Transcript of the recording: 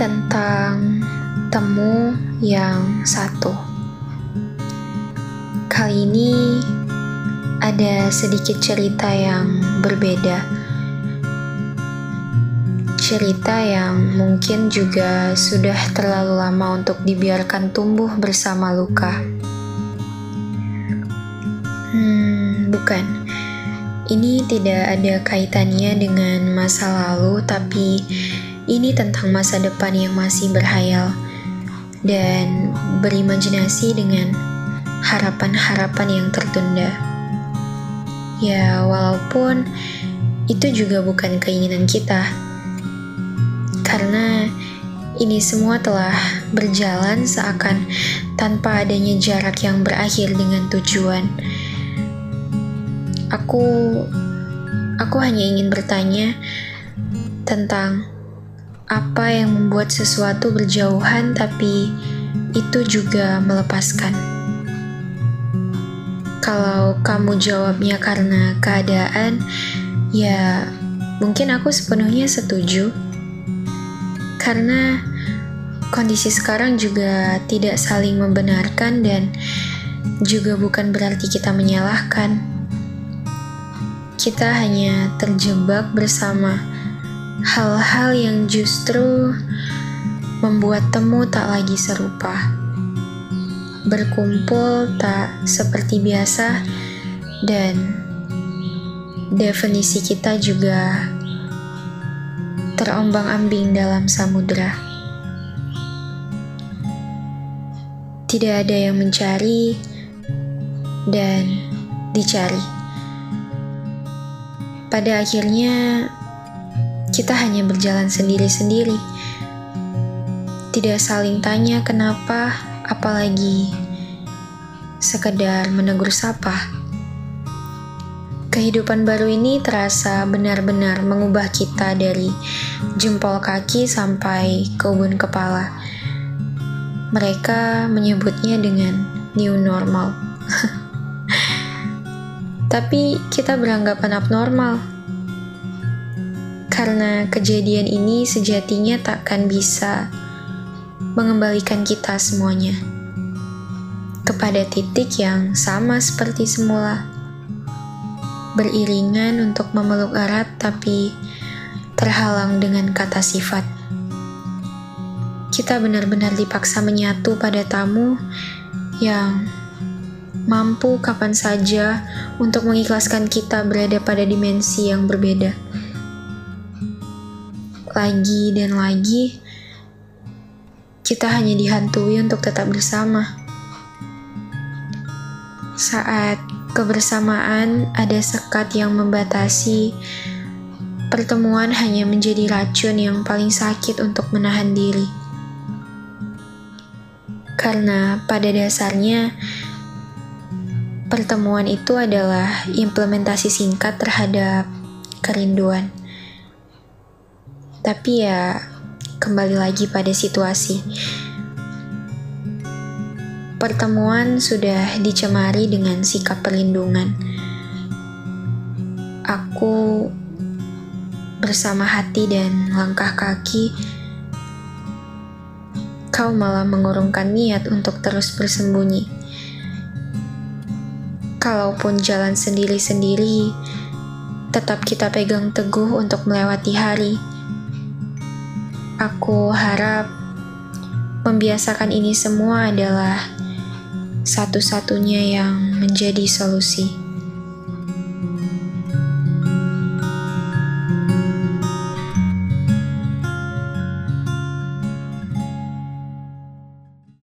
tentang temu yang satu. Kali ini ada sedikit cerita yang berbeda. Cerita yang mungkin juga sudah terlalu lama untuk dibiarkan tumbuh bersama luka. Hmm, bukan. Ini tidak ada kaitannya dengan masa lalu, tapi ini tentang masa depan yang masih berhayal dan berimajinasi dengan harapan-harapan yang tertunda. Ya, walaupun itu juga bukan keinginan kita, karena ini semua telah berjalan seakan tanpa adanya jarak yang berakhir dengan tujuan. Aku, aku hanya ingin bertanya tentang apa yang membuat sesuatu berjauhan, tapi itu juga melepaskan. Kalau kamu jawabnya karena keadaan, ya mungkin aku sepenuhnya setuju, karena kondisi sekarang juga tidak saling membenarkan, dan juga bukan berarti kita menyalahkan. Kita hanya terjebak bersama hal-hal yang justru membuat temu tak lagi serupa. Berkumpul tak seperti biasa, dan definisi kita juga terombang-ambing dalam samudera. Tidak ada yang mencari dan dicari. Pada akhirnya, kita hanya berjalan sendiri-sendiri. Tidak saling tanya kenapa, apalagi sekedar menegur sapa. Kehidupan baru ini terasa benar-benar mengubah kita dari jempol kaki sampai ke ubun kepala. Mereka menyebutnya dengan new normal. Tapi kita beranggapan abnormal karena kejadian ini sejatinya takkan bisa mengembalikan kita semuanya kepada titik yang sama seperti semula. Beriringan untuk memeluk erat tapi terhalang dengan kata sifat. Kita benar-benar dipaksa menyatu pada tamu yang mampu kapan saja untuk mengikhlaskan kita berada pada dimensi yang berbeda lagi dan lagi, kita hanya dihantui untuk tetap bersama. Saat kebersamaan ada sekat yang membatasi, pertemuan hanya menjadi racun yang paling sakit untuk menahan diri. Karena pada dasarnya, pertemuan itu adalah implementasi singkat terhadap kerinduan. Tapi ya, kembali lagi pada situasi. Pertemuan sudah dicemari dengan sikap perlindungan. Aku bersama hati dan langkah kaki, kau malah mengurungkan niat untuk terus bersembunyi. Kalaupun jalan sendiri-sendiri, tetap kita pegang teguh untuk melewati hari Aku harap membiasakan ini semua adalah satu-satunya yang menjadi solusi.